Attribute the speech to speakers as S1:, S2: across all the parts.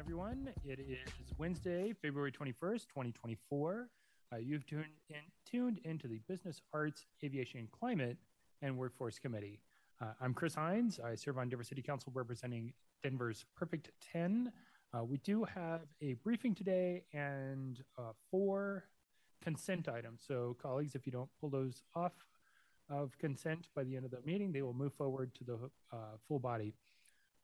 S1: everyone. It is Wednesday, February 21st, 2024. Uh, you've tuned, in, tuned into the Business Arts, Aviation, Climate, and Workforce Committee. Uh, I'm Chris Hinds. I serve on Denver City Council representing Denver's Perfect 10. Uh, we do have a briefing today and uh, four consent items. So, colleagues, if you don't pull those off of consent by the end of the meeting, they will move forward to the uh, full body.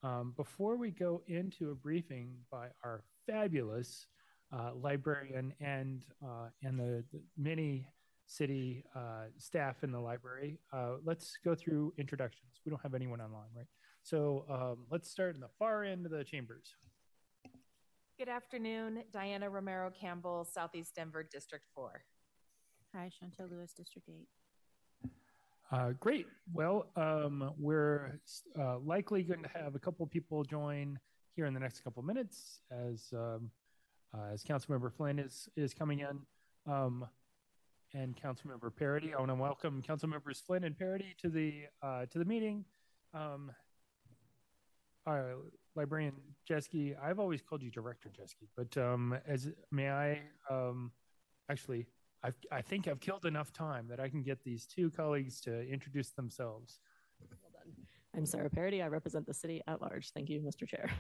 S1: Um, before we go into a briefing by our fabulous uh, librarian and uh, and the, the, many city uh, staff in the library, uh, let's go through introductions. We don't have anyone online, right? So um, let's start in the far end of the chambers.
S2: Good afternoon, Diana Romero Campbell, Southeast Denver, District 4.
S3: Hi, Shontel Lewis, District 8.
S1: Uh, great. Well, um, we're uh, likely going to have a couple of people join here in the next couple minutes as um, uh, as Councilmember Flynn is is coming in, um, and Councilmember Parady. I want to welcome Councilmembers Flynn and Parady to the uh, to the meeting. Um, Librarian Jeske, I've always called you Director Jeske, but um, as may I um, actually I've, I think I've killed enough time that I can get these two colleagues to introduce themselves.
S4: Well done. I'm Sarah Parady. I represent the city at large. Thank you, Mr. Chair.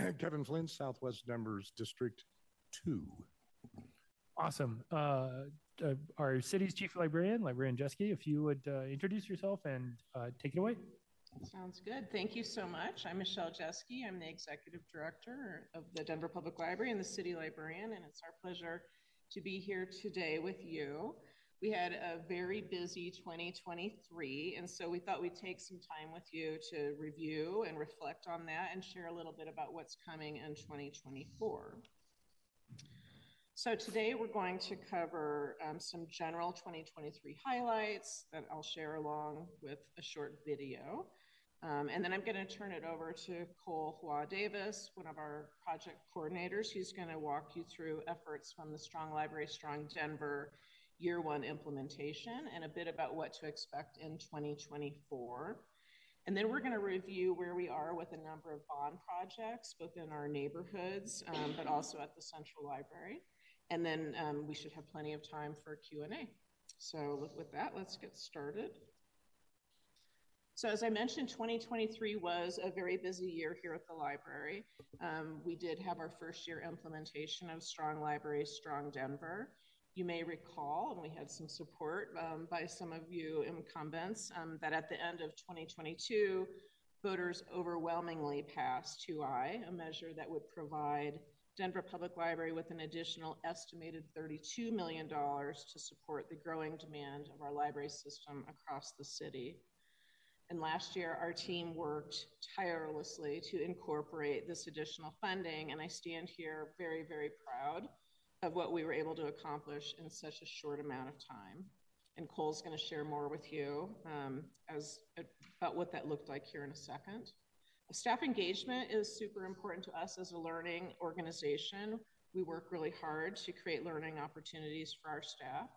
S5: Uh, Kevin Flynn, Southwest Denver's District 2.
S1: Awesome. Uh, uh, our city's chief librarian, Librarian Jeske, if you would uh, introduce yourself and uh, take it away.
S6: Sounds good. Thank you so much. I'm Michelle Jeske. I'm the executive director of the Denver Public Library and the city librarian, and it's our pleasure to be here today with you. We had a very busy 2023, and so we thought we'd take some time with you to review and reflect on that and share a little bit about what's coming in 2024. So today we're going to cover um, some general 2023 highlights that I'll share along with a short video. Um, and then I'm going to turn it over to Cole Hua Davis, one of our project coordinators, who's going to walk you through efforts from the Strong Library, Strong Denver year one implementation and a bit about what to expect in 2024. And then we're going to review where we are with a number of bond projects, both in our neighborhoods, um, but also at the Central Library. And then um, we should have plenty of time for Q&A. So with that, let's get started. So as I mentioned, 2023 was a very busy year here at the library. Um, we did have our first year implementation of Strong Library, Strong Denver. You may recall, and we had some support um, by some of you incumbents, um, that at the end of 2022, voters overwhelmingly passed 2I, a measure that would provide Denver Public Library with an additional estimated $32 million to support the growing demand of our library system across the city. And last year, our team worked tirelessly to incorporate this additional funding. And I stand here very, very proud of what we were able to accomplish in such a short amount of time. And Cole's going to share more with you um, as about what that looked like here in a second. Staff engagement is super important to us as a learning organization. We work really hard to create learning opportunities for our staff.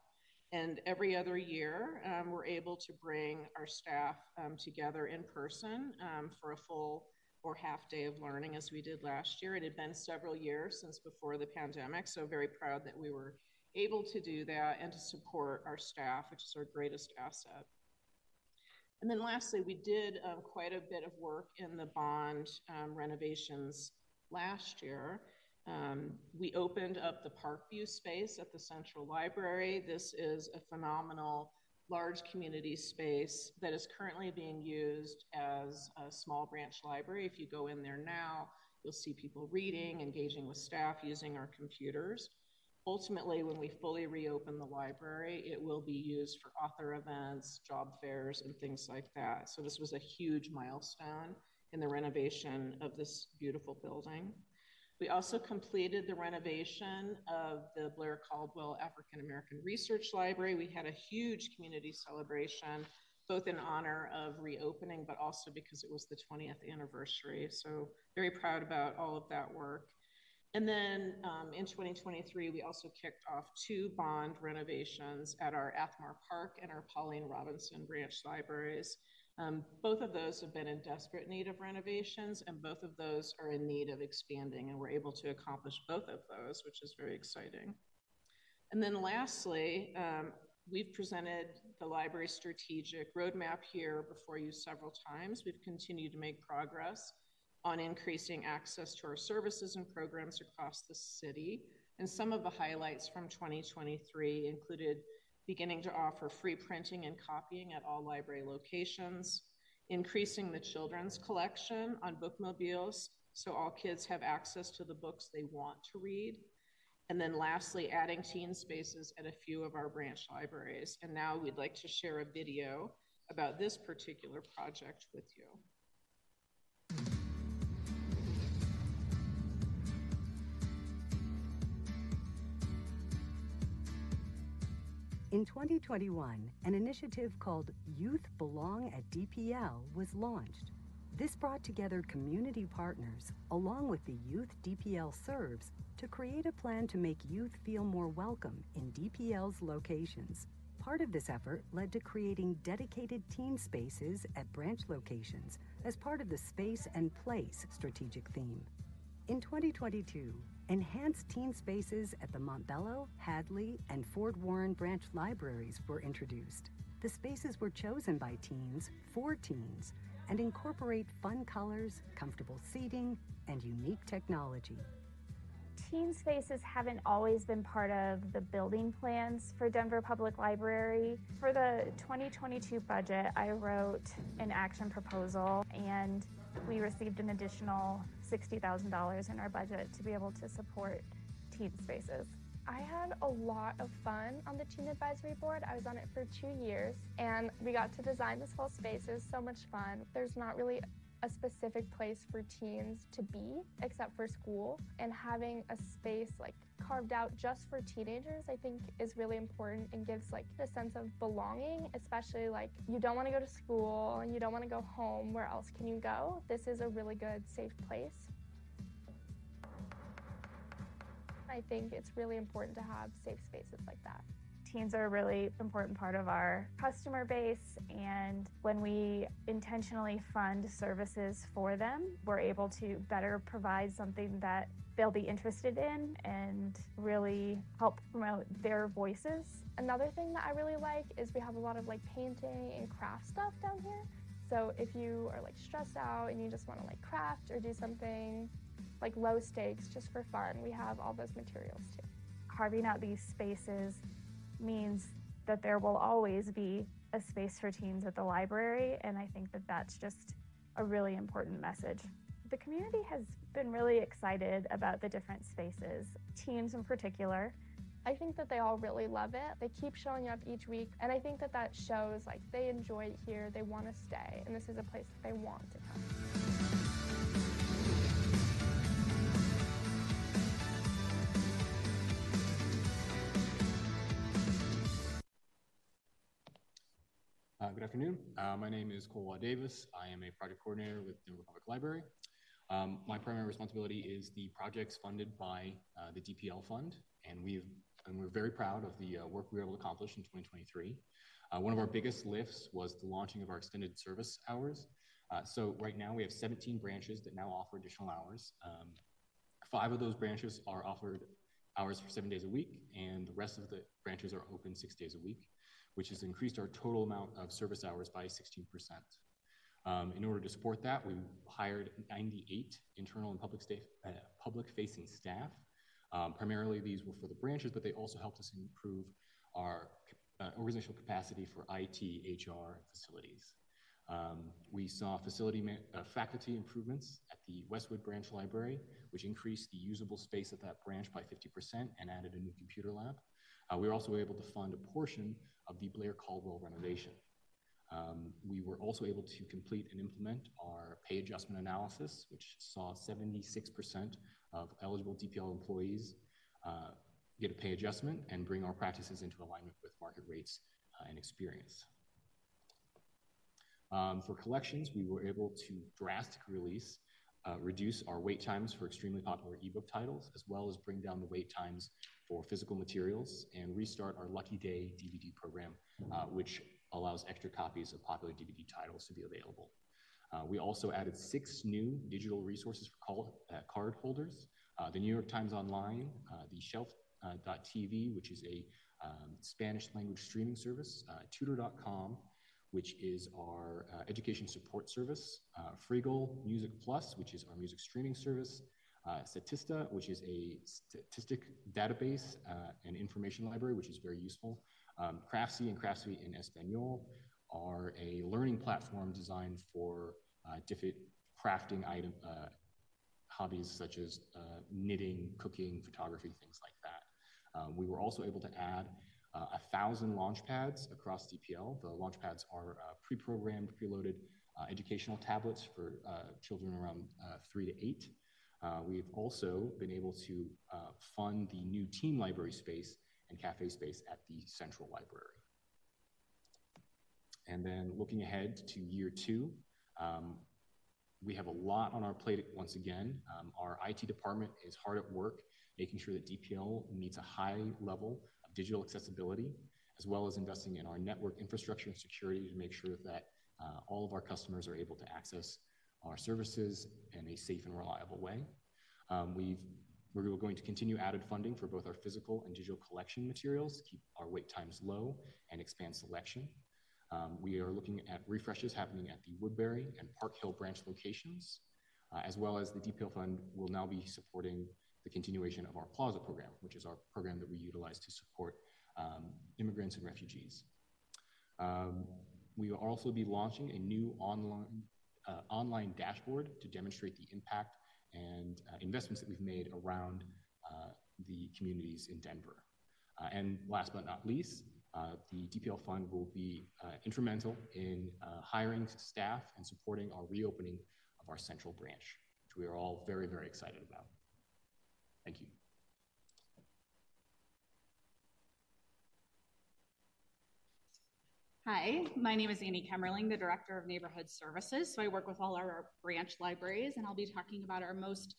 S6: And every other year, um, we're able to bring our staff um, together in person um, for a full or half day of learning as we did last year. It had been several years since before the pandemic, so very proud that we were able to do that and to support our staff, which is our greatest asset. And then lastly, we did um, quite a bit of work in the bond um, renovations last year. Um, we opened up the Parkview space at the Central Library. This is a phenomenal large community space that is currently being used as a small branch library. If you go in there now, you'll see people reading, engaging with staff, using our computers. Ultimately, when we fully reopen the library, it will be used for author events, job fairs, and things like that. So, this was a huge milestone in the renovation of this beautiful building. We also completed the renovation of the Blair Caldwell African American Research Library. We had a huge community celebration, both in honor of reopening, but also because it was the 20th anniversary. So, very proud about all of that work. And then um, in 2023, we also kicked off two bond renovations at our Athmar Park and our Pauline Robinson branch libraries. Um, both of those have been in desperate need of renovations, and both of those are in need of expanding, and we're able to accomplish both of those, which is very exciting. And then lastly, um, we've presented the library strategic roadmap here before you several times. We've continued to make progress on increasing access to our services and programs across the city. And some of the highlights from 2023 included beginning to offer free printing and copying at all library locations, increasing the children's collection on bookmobiles so all kids have access to the books they want to read. And then lastly, adding teen spaces at a few of our branch libraries. And now we'd like to share a video about this particular project with you.
S7: In 2021, an initiative called Youth Belong at DPL was launched. This brought together community partners along with the youth DPL serves to create a plan to make youth feel more welcome in DPL's locations. Part of this effort led to creating dedicated teen spaces at branch locations as part of the Space and Place strategic theme. In 2022, enhanced teen spaces at the Montbello, Hadley, and Ford-Warren branch libraries were introduced. The spaces were chosen by teens for teens and incorporate fun colors, comfortable seating, and unique technology.
S8: Teen spaces haven't always been part of the building plans for Denver Public Library. For the 2022 budget, I wrote an action proposal and we received an additional $60,000 in our budget to be able to support teen spaces.
S9: I had a lot of fun on the Teen Advisory Board. I was on it for two years and we got to design this whole space. It was so much fun. There's not really a specific place for teens to be except for school. And having a space like carved out just for teenagers i think is really important and gives like a sense of belonging especially like you don't want to go to school and you don't want to go home. Where else can you go? This is a really good safe place. I think it's really important to have safe spaces like that
S8: teens are a really important part of our customer base. And when we intentionally fund services for them, we're able to better provide something that they'll be interested in and really help promote their voices.
S9: Another thing that I really like is we have a lot of like painting and craft stuff down here. So if you are like stressed out and you just want to like craft or do something like low stakes just for fun, we have all those materials too.
S8: Carving out these spaces means that there will always be a space for teens at the library. And I think that that's just a really important message. The community has been really excited about the different spaces, teens in particular.
S9: I think that they all really love it. They keep showing up each week, and I think that that shows like they enjoy it here, they want to stay, and this is a place that they want to come.
S10: Good afternoon. Uh, my name is Colwa Davis. I am a project coordinator with the Public Library. Um, my primary responsibility is the projects funded by uh, the DPL Fund, and we've and we're very proud of the uh, work we were able to accomplish in 2023. Uh, one of our biggest lifts was the launching of our extended service hours. Uh, so right now we have 17 branches that now offer additional hours. Um, five of those branches are offered hours for seven days a week, and the rest of the branches are open six days a week which has increased our total amount of service hours by 16%. Um, in order to support that, we hired 98 internal and public, uh, public facing staff. Um, primarily, these were for the branches, but they also helped us improve our uh, organizational capacity for IT, HR, facilities. Um, we saw facility uh, faculty improvements at the Westwood Branch Library, which increased the usable space at that branch by 50% and added a new computer lab. Uh, we were also able to fund a portion of the Blair Caldwell renovation. Um, we were also able to complete and implement our pay adjustment analysis, which saw 76% of eligible DPL employees uh, get a pay adjustment and bring our practices into alignment with market rates uh, and experience. Um, for collections, we were able to drastically release, uh, reduce our wait times for extremely popular ebook titles, as well as bring down the wait times for physical materials and restart our Lucky Day DVD program, uh, which allows extra copies of popular DVD titles to be available. Uh, we also added six new digital resources for call, uh, card holders. Uh, the New York Times Online, uh, the Shelf.tv, which is a um, Spanish language streaming service, Tutor.com, which is our education support service, Freegal Music Plus, which is our music streaming service, uh, Statista, which is a statistic database uh, and information library, which is very useful. Um, Craftsy and Craftsy in Espanol are a learning platform designed for uh, different crafting item uh, hobbies such as uh, knitting, cooking, photography, things like that. Um, we were also able to add a thousand launch pads across DPL. The launch pads are pre-programmed, preloaded educational tablets for children around three to eight. Uh, we've also been able to uh, fund the new team library space and cafe space at the central library. And then looking ahead to year two, um, we have a lot on our plate once again. Um, our IT department is hard at work making sure that DPL meets a high level of digital accessibility, as well as investing in our network infrastructure and security to make sure that uh, all of our customers are able to access our services in a safe and reliable way. Um, we've, we're going to continue added funding for both our physical and digital collection materials to keep our wait times low and expand selection. Um, we are looking at refreshes happening at the Woodbury and Park Hill branch locations, uh, as well as the DPL Fund will now be supporting the continuation of our Plaza program, which is our program that we utilize to support um, immigrants and refugees. Um, we will also be launching a new online uh, online dashboard to demonstrate the impact and uh, investments that we've made around uh, the communities in Denver. Uh, and last but not least, uh, the DPL fund will be instrumental in hiring staff and supporting our reopening of our central branch, which we are all very, very excited about. Thank you.
S11: Hi, my name is Annie Kemmerling, the Director of Neighborhood Services. So I work with all our branch libraries, and I'll be talking about our most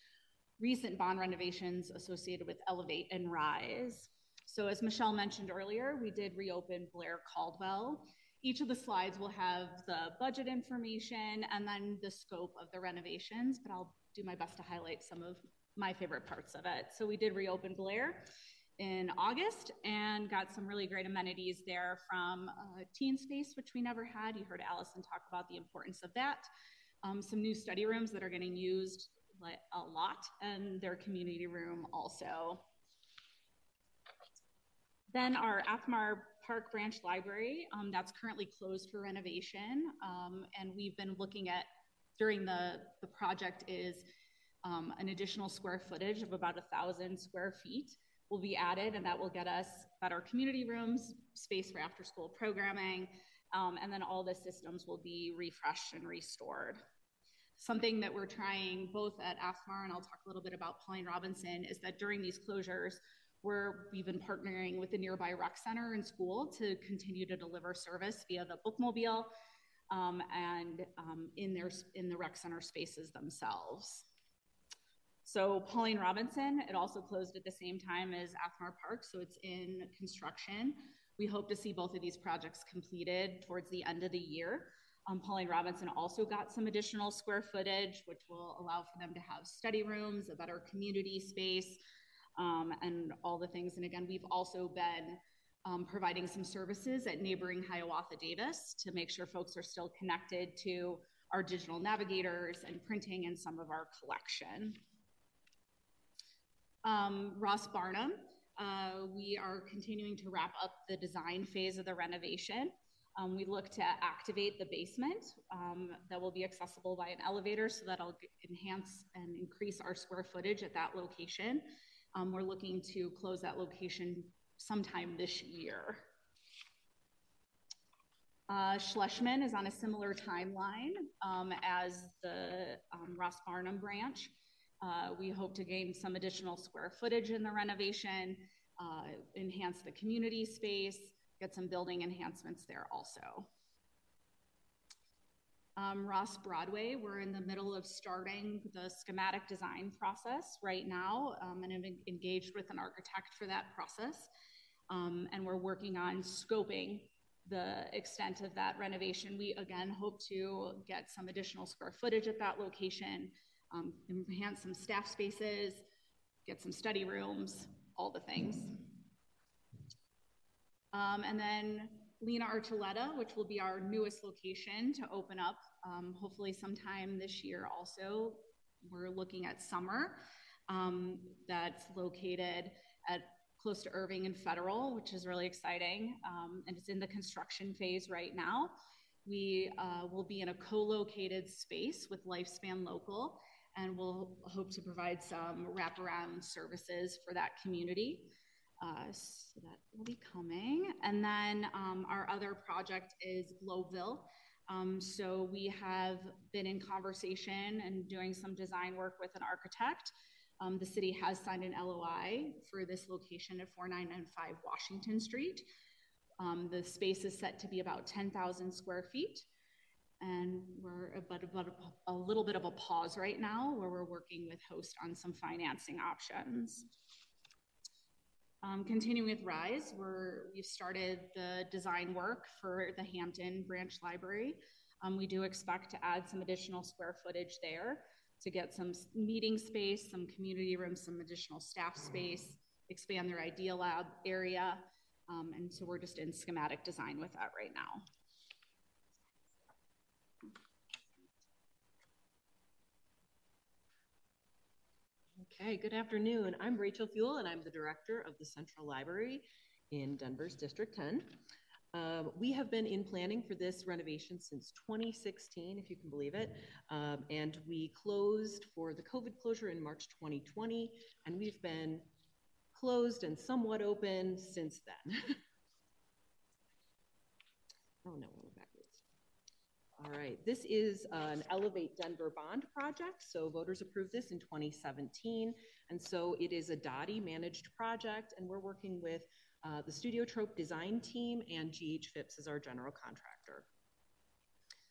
S11: recent bond renovations associated with Elevate and Rise. So as Michelle mentioned earlier, we did reopen Blair Caldwell. Each of the slides will have the budget information and then the scope of the renovations, but I'll do my best to highlight some of my favorite parts of it. So we did reopen Blair in August and got some really great amenities there from uh, Teen Space, which we never had. You heard Allison talk about the importance of that. Um, some new study rooms that are getting used a lot, and their community room also. Then our Athmar Park Branch Library, um, that's currently closed for renovation. Um, and we've been looking at, during the, the project is um, an additional square footage of about a thousand square feet will be added, and that will get us better community rooms, space for after school programming, um, and then all the systems will be refreshed and restored. Something that we're trying both at Athmar and I'll talk a little bit about Pauline Robinson is that during these closures, we're, we've been partnering with the nearby rec center and school to continue to deliver service via the bookmobile um, and um, in, their, in the rec center spaces themselves. So Pauline Robinson, it also closed at the same time as Athmar Park, so it's in construction. We hope to see both of these projects completed towards the end of the year. Um, Pauline Robinson also got some additional square footage, which will allow for them to have study rooms, a better community space, um, and all the things. And again, we've also been um, providing some services at neighboring Hiawatha Davis to make sure folks are still connected to our digital navigators and printing and some of our collection um, Ross Barnum. Uh, we are continuing to wrap up the design phase of the renovation. Um, we look to activate the basement um, that will be accessible by an elevator so that'll enhance and increase our square footage at that location. Um, we're looking to close that location sometime this year. Uh, Schlessman is on a similar timeline um, as the um, Ross Barnum branch. Uh, we hope to gain some additional square footage in the renovation, uh, enhance the community space, get some building enhancements there also. Um, Ross Broadway, we're in the middle of starting the schematic design process right now um, and have engaged with an architect for that process. Um, and we're working on scoping the extent of that renovation. We again hope to get some additional square footage at that location, um, enhance some staff spaces, get some study rooms, all the things. Um, and then Lena Archuleta, which will be our newest location to open up um, hopefully sometime this year also. We're looking at summer. Um, that's located at close to Irving and Federal, which is really exciting. Um, and it's in the construction phase right now. We uh, will be in a co-located space with Lifespan Local, and we'll hope to provide some wraparound services for that community. Uh, so that will be coming. And then um, our other project is Globeville. Um, so we have been in conversation and doing some design work with an architect. Um, the city has signed an LOI for this location at 4995 Washington Street. Um, the space is set to be about 10,000 square feet. And we're about a, a little bit of a pause right now where we're working with Host on some financing options. Um, continuing with RISE, we're, we've started the design work for the Hampton Branch Library. Um, we do expect to add some additional square footage there to get some meeting space, some community rooms, some additional staff space, expand their Idea Lab area. Um, and so we're just in schematic design with that right now.
S12: Okay, good afternoon. I'm Rachel Fewell, and I'm the director of the Central Library in Denver's District 10. Um, we have been in planning for this renovation since 2016, if you can believe it. Um, and we closed for the COVID closure in March 2020, and we've been closed and somewhat open since then. oh no, all right, this is an Elevate Denver bond project. So voters approved this in 2017. And so it is a DOTI managed project, and we're working with uh, the Studio Trope design team and GH Phipps as our general contractor.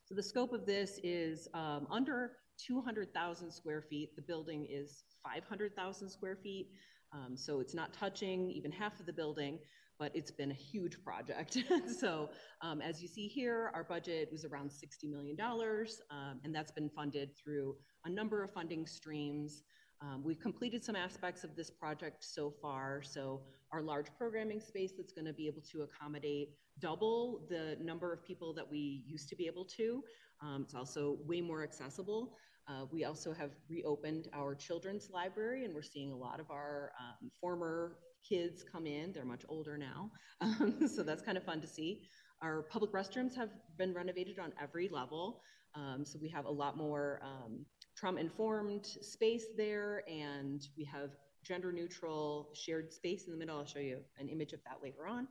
S12: So the scope of this is um, under 200,000 square feet. The building is 500,000 square feet. Um, so it's not touching even half of the building but it's been a huge project. so um, as you see here, our budget was around $60 million, um, and that's been funded through a number of funding streams. Um, we've completed some aspects of this project so far. So our large programming space that's going to be able to accommodate double the number of people that we used to be able to. Um, it's also way more accessible. Uh, we also have reopened our children's library, and we're seeing a lot of our um, former kids come in. They're much older now. Um, so that's kind of fun to see. Our public restrooms have been renovated on every level. Um, so we have a lot more um, trauma informed space there, and we have gender neutral shared space in the middle. I'll show you an image of that later on.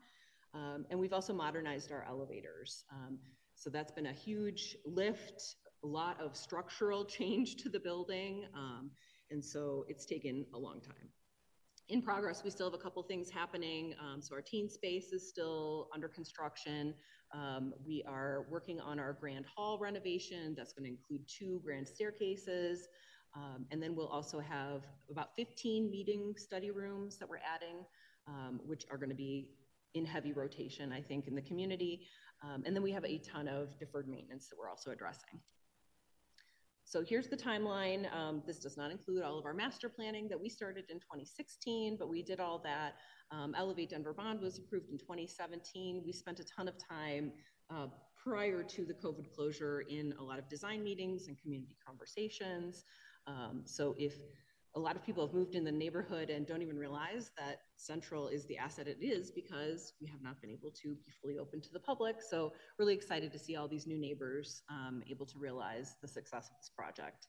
S12: Um, and we've also modernized our elevators. Um, so that's been a huge lift, a lot of structural change to the building. Um, and so it's taken a long time in progress. We still have a couple things happening. Um, so our teen space is still under construction. Um, we are working on our grand hall renovation. That's going to include two grand staircases. Um, and then we'll also have about 15 meeting study rooms that we're adding, um, which are going to be in heavy rotation, I think, in the community. Um, and then we have a ton of deferred maintenance that we're also addressing. So here's the timeline. Um, this does not include all of our master planning that we started in 2016, but we did all that. Um, Elevate Denver Bond was approved in 2017. We spent a ton of time uh, prior to the COVID closure in a lot of design meetings and community conversations. Um, so if a lot of people have moved in the neighborhood and don't even realize that Central is the asset it is because we have not been able to be fully open to the public. So really excited to see all these new neighbors um, able to realize the success of this project.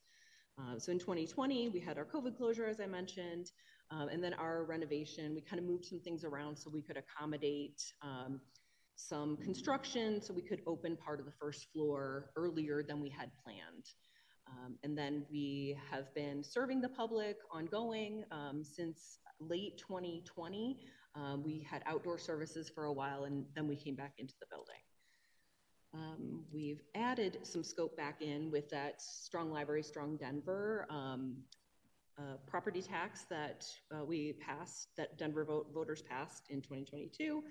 S12: Uh, so in 2020, we had our COVID closure, as I mentioned, um, and then our renovation. We kind of moved some things around so we could accommodate um, some construction so we could open part of the first floor earlier than we had planned. Um, and then we have been serving the public ongoing um, since late 2020. Um, we had outdoor services for a while and then we came back into the building. Um, we've added some scope back in with that Strong Library, Strong Denver um, uh, property tax that uh, we passed, that Denver vote, voters passed in 2022.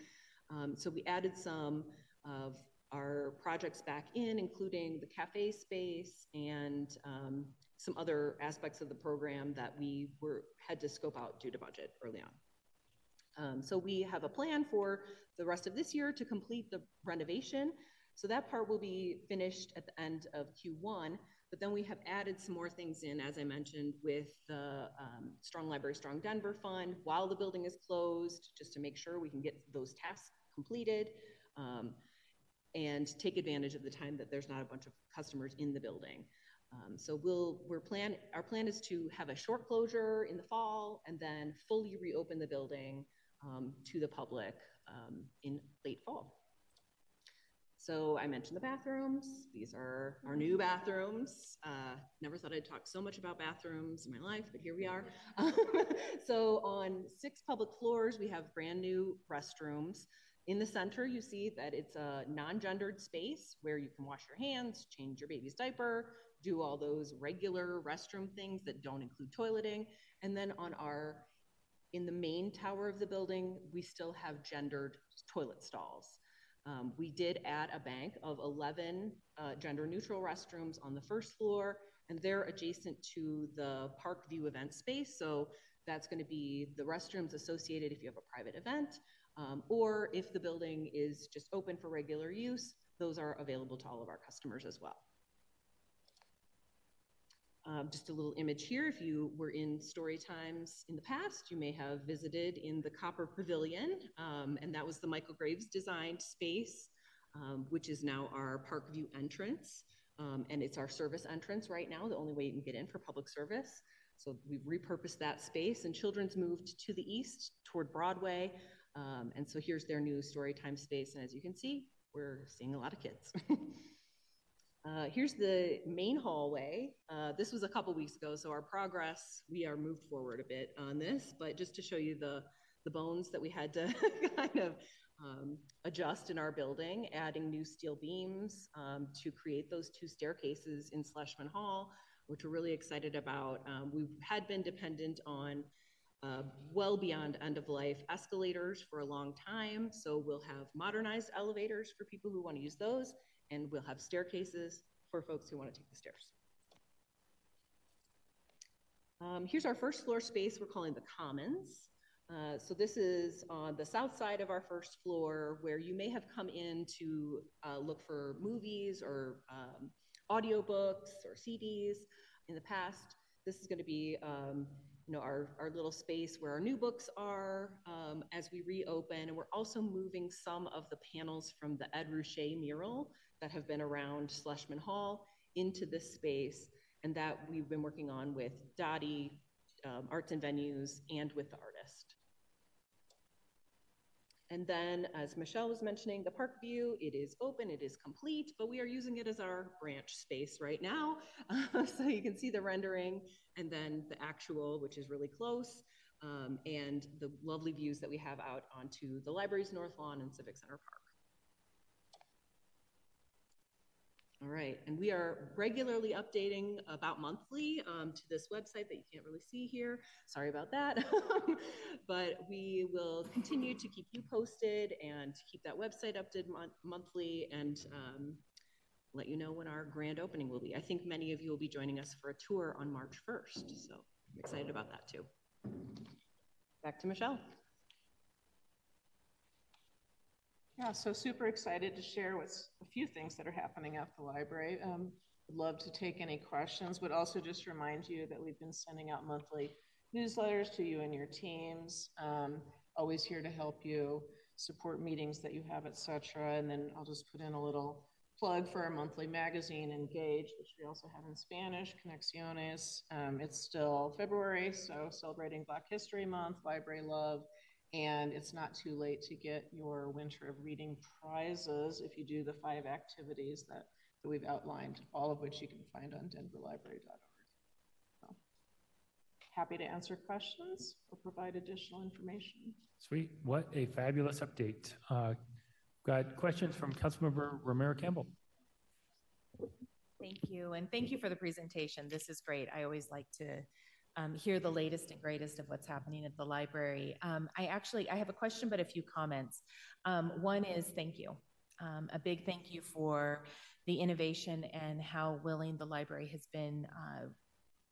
S12: Um, so we added some of our projects back in, including the cafe space and um, some other aspects of the program that we were had to scope out due to budget early on. Um, so we have a plan for the rest of this year to complete the renovation. So that part will be finished at the end of Q1. But then we have added some more things in, as I mentioned, with the um, Strong Library, Strong Denver Fund while the building is closed, just to make sure we can get those tasks completed um, and take advantage of the time that there's not a bunch of customers in the building. Um, so we'll we're plan our plan is to have a short closure in the fall and then fully reopen the building um, to the public um, in late fall. So I mentioned the bathrooms. These are our new bathrooms. Uh, never thought I'd talk so much about bathrooms in my life, but here we are. so on six public floors, we have brand new restrooms. In the center, you see that it's a non-gendered space where you can wash your hands, change your baby's diaper, do all those regular restroom things that don't include toileting. And then on our, in the main tower of the building, we still have gendered toilet stalls. Um, we did add a bank of 11 uh, gender neutral restrooms on the first floor, and they're adjacent to the Park View event space. So that's going to be the restrooms associated if you have a private event, um, or if the building is just open for regular use, those are available to all of our customers as well. Um, just a little image here. If you were in story times in the past, you may have visited in the Copper Pavilion, um, and that was the Michael Graves designed space, um, which is now our Parkview entrance. Um, and it's our service entrance right now, the only way you can get in for public service. So we've repurposed that space, and children's moved to the east toward Broadway. Um, and so here's their new story time space. And as you can see, we're seeing a lot of kids. Uh, here's the main hallway. Uh, this was a couple weeks ago, so our progress, we are moved forward a bit on this, but just to show you the, the bones that we had to kind of um, adjust in our building, adding new steel beams um, to create those two staircases in Schlessman Hall, which we're really excited about. Um, we had been dependent on uh, well beyond end of life escalators for a long time, so we'll have modernized elevators for people who want to use those and we'll have staircases for folks who want to take the stairs. Um, here's our first floor space we're calling the Commons. Uh, so this is on the south side of our first floor where you may have come in to uh, look for movies or um, audiobooks or CDs in the past. This is going to be um, you know, our, our little space where our new books are um, as we reopen. And we're also moving some of the panels from the Ed Ruscha mural that have been around Schlessman Hall into this space, and that we've been working on with DOTI, um, Arts and Venues, and with the artist. And then, as Michelle was mentioning, the park view, it is open, it is complete, but we are using it as our branch space right now. So you can see the rendering and then the actual, which is really close, um, and the lovely views that we have out onto the library's North Lawn and Civic Center Park. All right, and we are regularly updating about monthly um, to this website that you can't really see here. Sorry about that. but we will continue to keep you posted and keep that website updated mon monthly and um, let you know when our grand opening will be. I think many of you will be joining us for a tour on March 1st, so I'm excited about that too. Back to Michelle.
S6: Yeah, so super excited to share what's a few things that are happening at the library. Um, would love to take any questions, but also just remind you that we've been sending out monthly newsletters to you and your teams. Um, always here to help you support meetings that you have, etc. And then I'll just put in a little plug for our monthly magazine, Engage, which we also have in Spanish, Conexiones. Um, it's still February, so celebrating Black History Month, Library Love, and it's not too late to get your Winter of Reading prizes if you do the five activities that, that we've outlined, all of which you can find on denverlibrary.org. So, happy to answer questions or provide additional information.
S1: Sweet. What a fabulous update. Uh, got questions from Councilmember Romero Campbell.
S2: Thank you. And thank you for the presentation. This is great. I always like to um, hear the latest and greatest of what's happening at the library. Um, I actually I have a question, but a few comments. Um, one is thank you. Um, a big thank you for the innovation and how willing the library has been uh,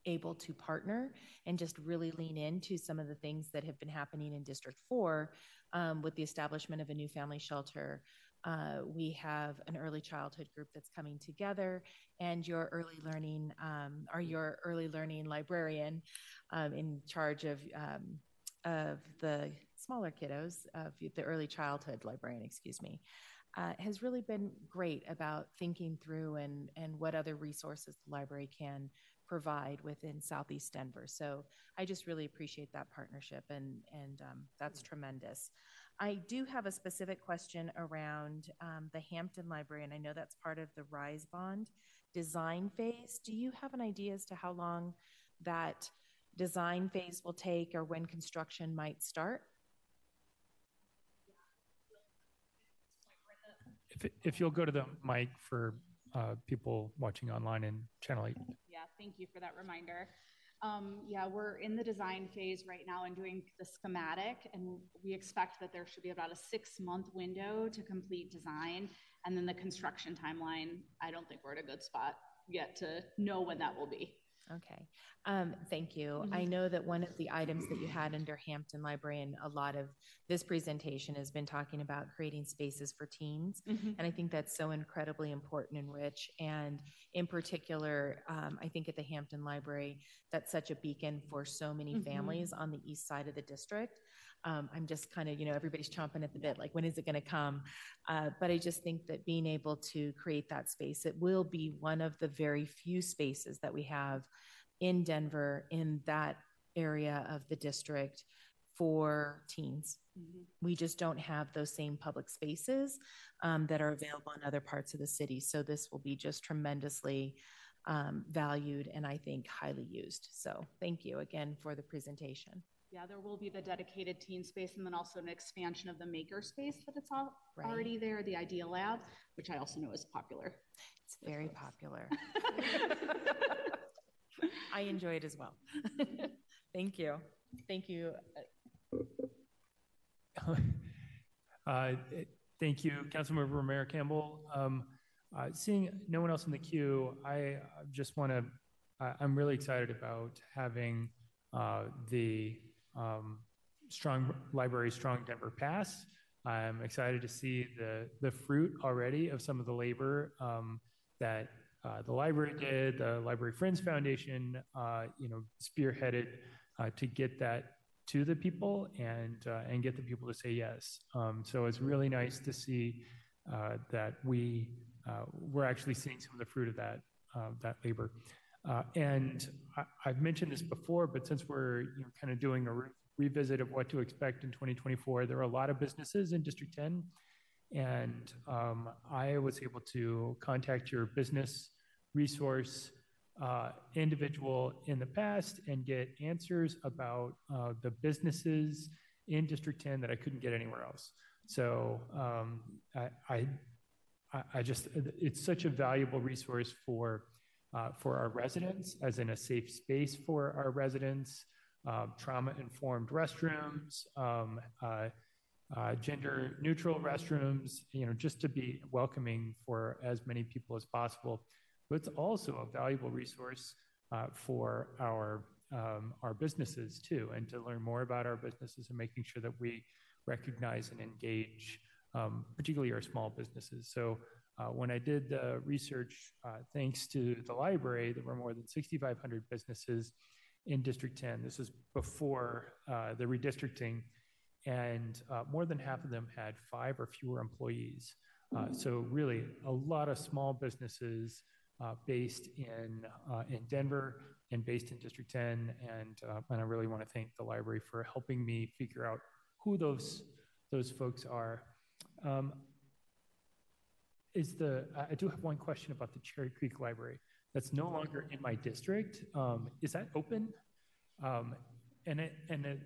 S2: able to partner and just really lean into some of the things that have been happening in District 4 um, with the establishment of a new family shelter. Uh, we have an early childhood group that's coming together, and your early learning, um, or your early learning librarian um, in charge of um, of the smaller kiddos, of the early childhood librarian, excuse me, uh, has really been great about thinking through and and what other resources the library can provide within Southeast Denver. So I just really appreciate that partnership, and and um, that's tremendous. I do have a specific question around um, the Hampton Library, and I know that's part of the RISE Bond design phase. Do you have an idea as to how long that design phase will take or when construction might start?
S1: If, if you'll go to the mic for uh, people watching online in Channel 8.
S11: Yeah, thank you for that reminder. Um, yeah, we're in the design phase right now and doing the schematic, and we expect that there should be about a six month window to complete design. And then the construction timeline, I don't think we're at a good spot yet to know when that will be.
S2: Okay, um, thank you.
S11: Mhm.
S2: I know that one of the items that you had under Hampton Library and a lot of this presentation has been talking about creating spaces for teens.
S11: Mhm.
S2: And I think that's so incredibly important and rich. And in particular, um, I think at the Hampton Library, that's such a beacon for so many
S11: Mhm.
S2: families on the east side of the district. Um, I'm just kind of, you know, everybody's chomping at the bit, like, when is it going to come? Uh, but I just think that being able to create that space, it will be one of the very few spaces that we have in Denver in that area of the district for teens.
S11: Mhm.
S2: We just don't have those same public spaces um, that are available in other parts of the city. So this will be just tremendously um, valued and I think highly used. So thank you again for the presentation.
S11: Yeah, there will be the dedicated teen space and then also an expansion of the maker space that it's all
S2: Right.
S11: already there, the Idea Lab, which I also know is popular.
S2: It's very popular. I enjoy it as well. Thank you. Thank you.
S1: Uh, Thank you, Councilmember Romero Campbell. Um, uh, Seeing no one else in the queue, I uh, just want to, I'm really excited about having uh, the um, Strong Library, Strong Denver Pass. I'm excited to see the, the fruit already of some of the labor um, that uh, the library did, the Library Friends Foundation, uh, you know, spearheaded uh, to get that to the people and uh, and get the people to say yes. Um, so it's really nice to see uh, that we uh, we're actually seeing some of the fruit of that that labor. Uh, and I've mentioned this before, but since we're you know, kind of doing a revisit of what to expect in 2024, there are a lot of businesses in District 10, and um, I was able to contact your business resource uh, individual in the past and get answers about uh, the businesses in District 10 that I couldn't get anywhere else. So um, I, just, it's such a valuable resource for, for our residents, as in a safe space for our residents, uh, trauma-informed restrooms, um, uh, uh, gender neutral restrooms, you know, just to be welcoming for as many people as possible but it's also a valuable resource uh, for our um, our businesses too, and to learn more about our businesses and making sure that we recognize and engage, um, particularly our small businesses. So. Uh, when I did the research, uh, thanks to the library, there were more than 6,500 businesses in District 10. This is before uh, the redistricting, and uh, more than half of them had five or fewer employees. Uh, so, really, a lot of small businesses uh, based in in Denver and based in District 10, and and I really want to thank the library for helping me figure out who those those folks are. Um, is the I do have one question about the Cherry Creek Library that's no longer in my district. Um, is that open? Um, and it, and it,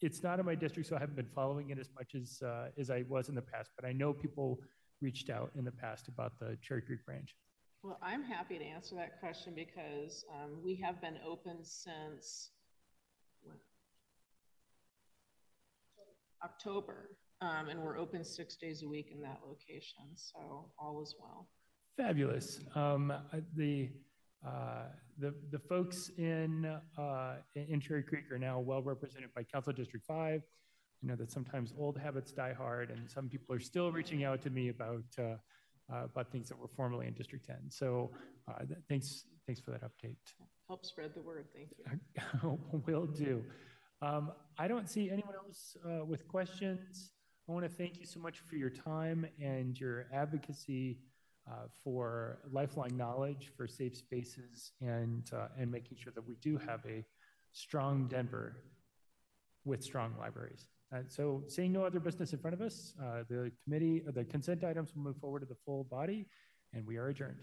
S1: it's not in my district, so I haven't been following it as much as uh, as I was in the past. But I know people reached out in the past about the Cherry Creek branch.
S6: Well, I'm happy to answer that question because um, we have been open since October. Um, and we're open six days a week in that location. So all is well.
S1: Fabulous. Um, the, uh, the, the folks in, uh, in Cherry Creek are now well represented by Council District 5. I know that sometimes old habits die hard, and some people are still reaching out to me about, uh, uh, about things that were formerly in District 10. So uh, th- thanks, thanks for that update.
S6: Help spread the word. Thank you.
S1: Will do. Um, I don't see anyone else uh, with questions. I want to thank you so much for your time and your advocacy uh, for lifelong knowledge, for safe spaces, and uh, and making sure that we do have a strong Denver with strong libraries. Uh, so, seeing no other business in front of us, uh, the committee, the consent items will move forward to the full body, and we are adjourned.